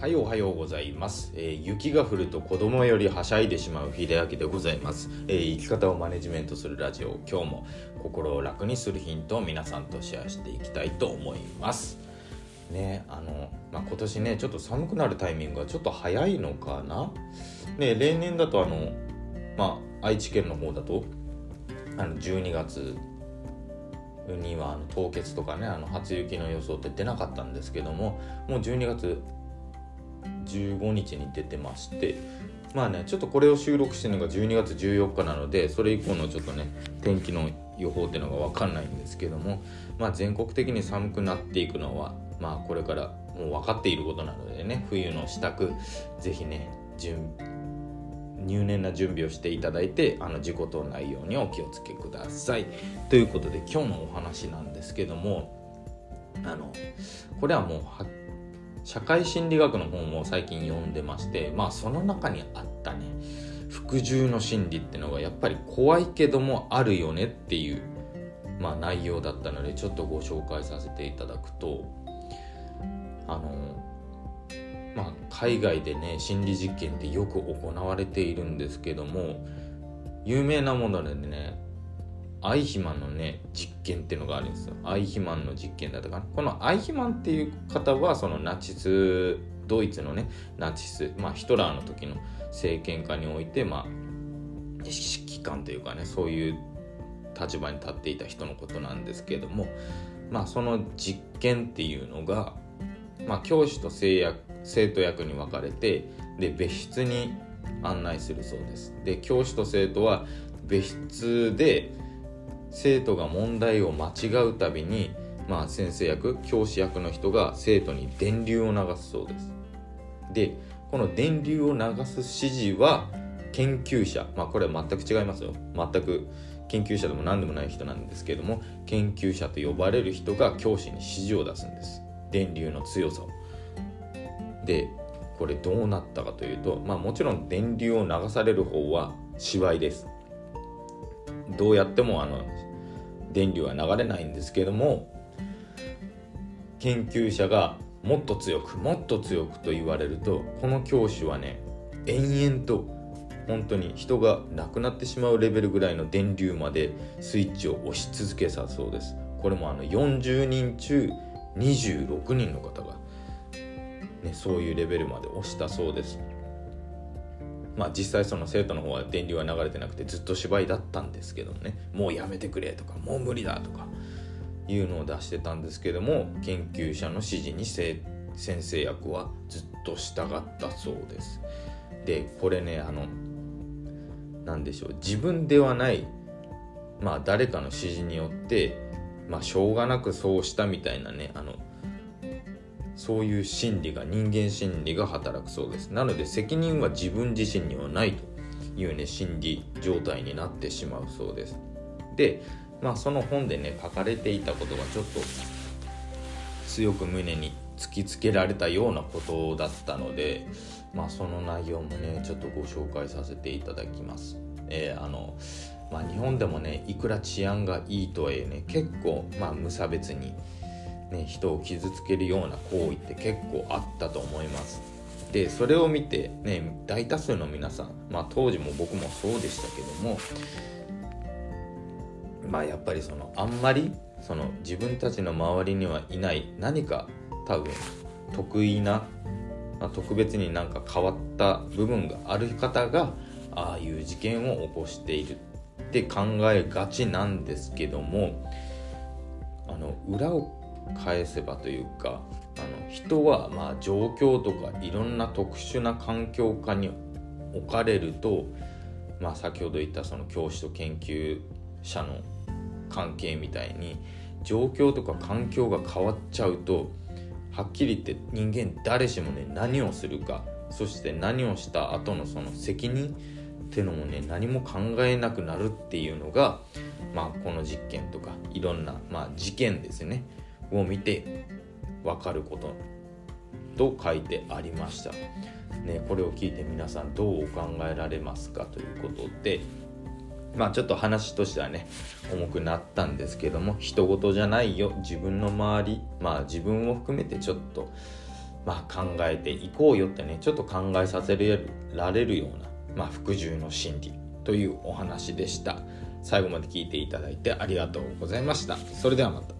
はい、おはようございます。えー雪が降ると子供よりはしゃいでしまう秀明でございます、えー生き方をマネジメントするラジオ、今日も心を楽にするヒントを皆さんとシェアしていきたいと思います。ね、あの、まあ、今年ね、ちょっと寒くなるタイミングがちょっと早いのかな。ね、例年だとあの、まあ、愛知県の方だと、あの12月にはあの凍結とかねあの初雪の予想って出なかったんですけどももう12月15日に出てましてまあねちょっとこれを収録してるのが12月14日なのでそれ以降のちょっとね天気の予報っていうのが分かんないんですけどもまあ全国的に寒くなっていくのはまあこれからもう分かっていることなのでね冬の支度ぜひね準入念な準備をしていただいてあの事故とないようにお気をつけください。ということで今日のお話なんですけどもあのこれはもうはっ社会心理学の本を最近読んでましてまあその中にあったね服従の心理ってのがやっぱり怖いけどもあるよねっていう、まあ、内容だったのでちょっとご紹介させていただくとあのまあ、海外でね心理実験ってよく行われているんですけども有名なものでねアイヒマンのね実験っていうのがあるんですよ。アイヒマンの実験だったかな。このアイヒマンっていう方はそのナチスドイツのねナチス、まあ、ヒトラーの時の政権下においてまあ指揮官というかねそういう立場に立っていた人のことなんですけどもまあその実験っていうのがまあ、教師と生役生徒役に分かれてで別室に案内するそうです。で教師と生徒は別室で生徒が問題を間違うたびに、まあ、先生役教師役の人が生徒に電流を流すそうですでこの電流を流す指示は研究者まあこれは全く違いますよ全く研究者でも何でもない人なんですけれども研究者と呼ばれる人が教師に指示を出すんです電流の強さを。でこれどうなったかというとまあもちろん電流を流される方は芝居です。どうやってもあの電流は流れないんですけども研究者がもっと強くもっと強くと言われるとこの教師はね延々と本当に人が亡くなってしまうレベルぐらいの電流までスイッチを押し続けたそうです。これもあの40人中26人の方が、ね、そういうレベルまで押したそうです。まあ実際その生徒の方は電流は流れてなくてずっと芝居だったんですけどもねもうやめてくれとかもう無理だとかいうのを出してたんですけども研究者の指示に先生役はずっと従ったそうです。でこれねあの何でしょう自分ではないまあ誰かの指示によってまあしょうがなくそうしたみたいなねあのそういう心理が人間心理が働くそうです。なので責任は自分自身にはないというね心理状態になってしまうそうです。でまあその本でね書かれていたことがちょっと強く胸に突きつけられたようなことだったのでまあその内容もねちょっとご紹介させていただきます。えー、あのまあ、日本でもねいくら治安がいいとはいえね結構、まあ、無差別に、ね、人を傷つけるような行為って結構あったと思います。でそれを見て、ね、大多数の皆さん、まあ、当時も僕もそうでしたけどもまあやっぱりそのあんまりその自分たちの周りにはいない何か多分得意な、まあ、特別になんか変わった部分がある方がああいう事件を起こしているって考えがちなんですけどもあの裏を返せばというかあの人はま状況とかいろんな特殊な環境下に置かれると、まあ、先ほど言ったその教師と研究者の関係みたいに状況とか環境が変わっちゃうとはっきり言って人間誰しもね何をするかそして何をした後のその責任ってのもね何も考えなくなるっていうのが、まあ、この実験とかいろんな、まあ、事件ですね。を見て分かることと書いてありました。ね、これを聞いて皆さんどうお考えられますか？ということでまあちょっと話としてはね重くなったんですけども人事じゃないよ。自分の周りまあ自分を含めてちょっとまあ、考えていこうよってねちょっと考えさせられるような、まあ、服従の心理というお話でした。最後まで聞いていただいてありがとうございました。それではまた。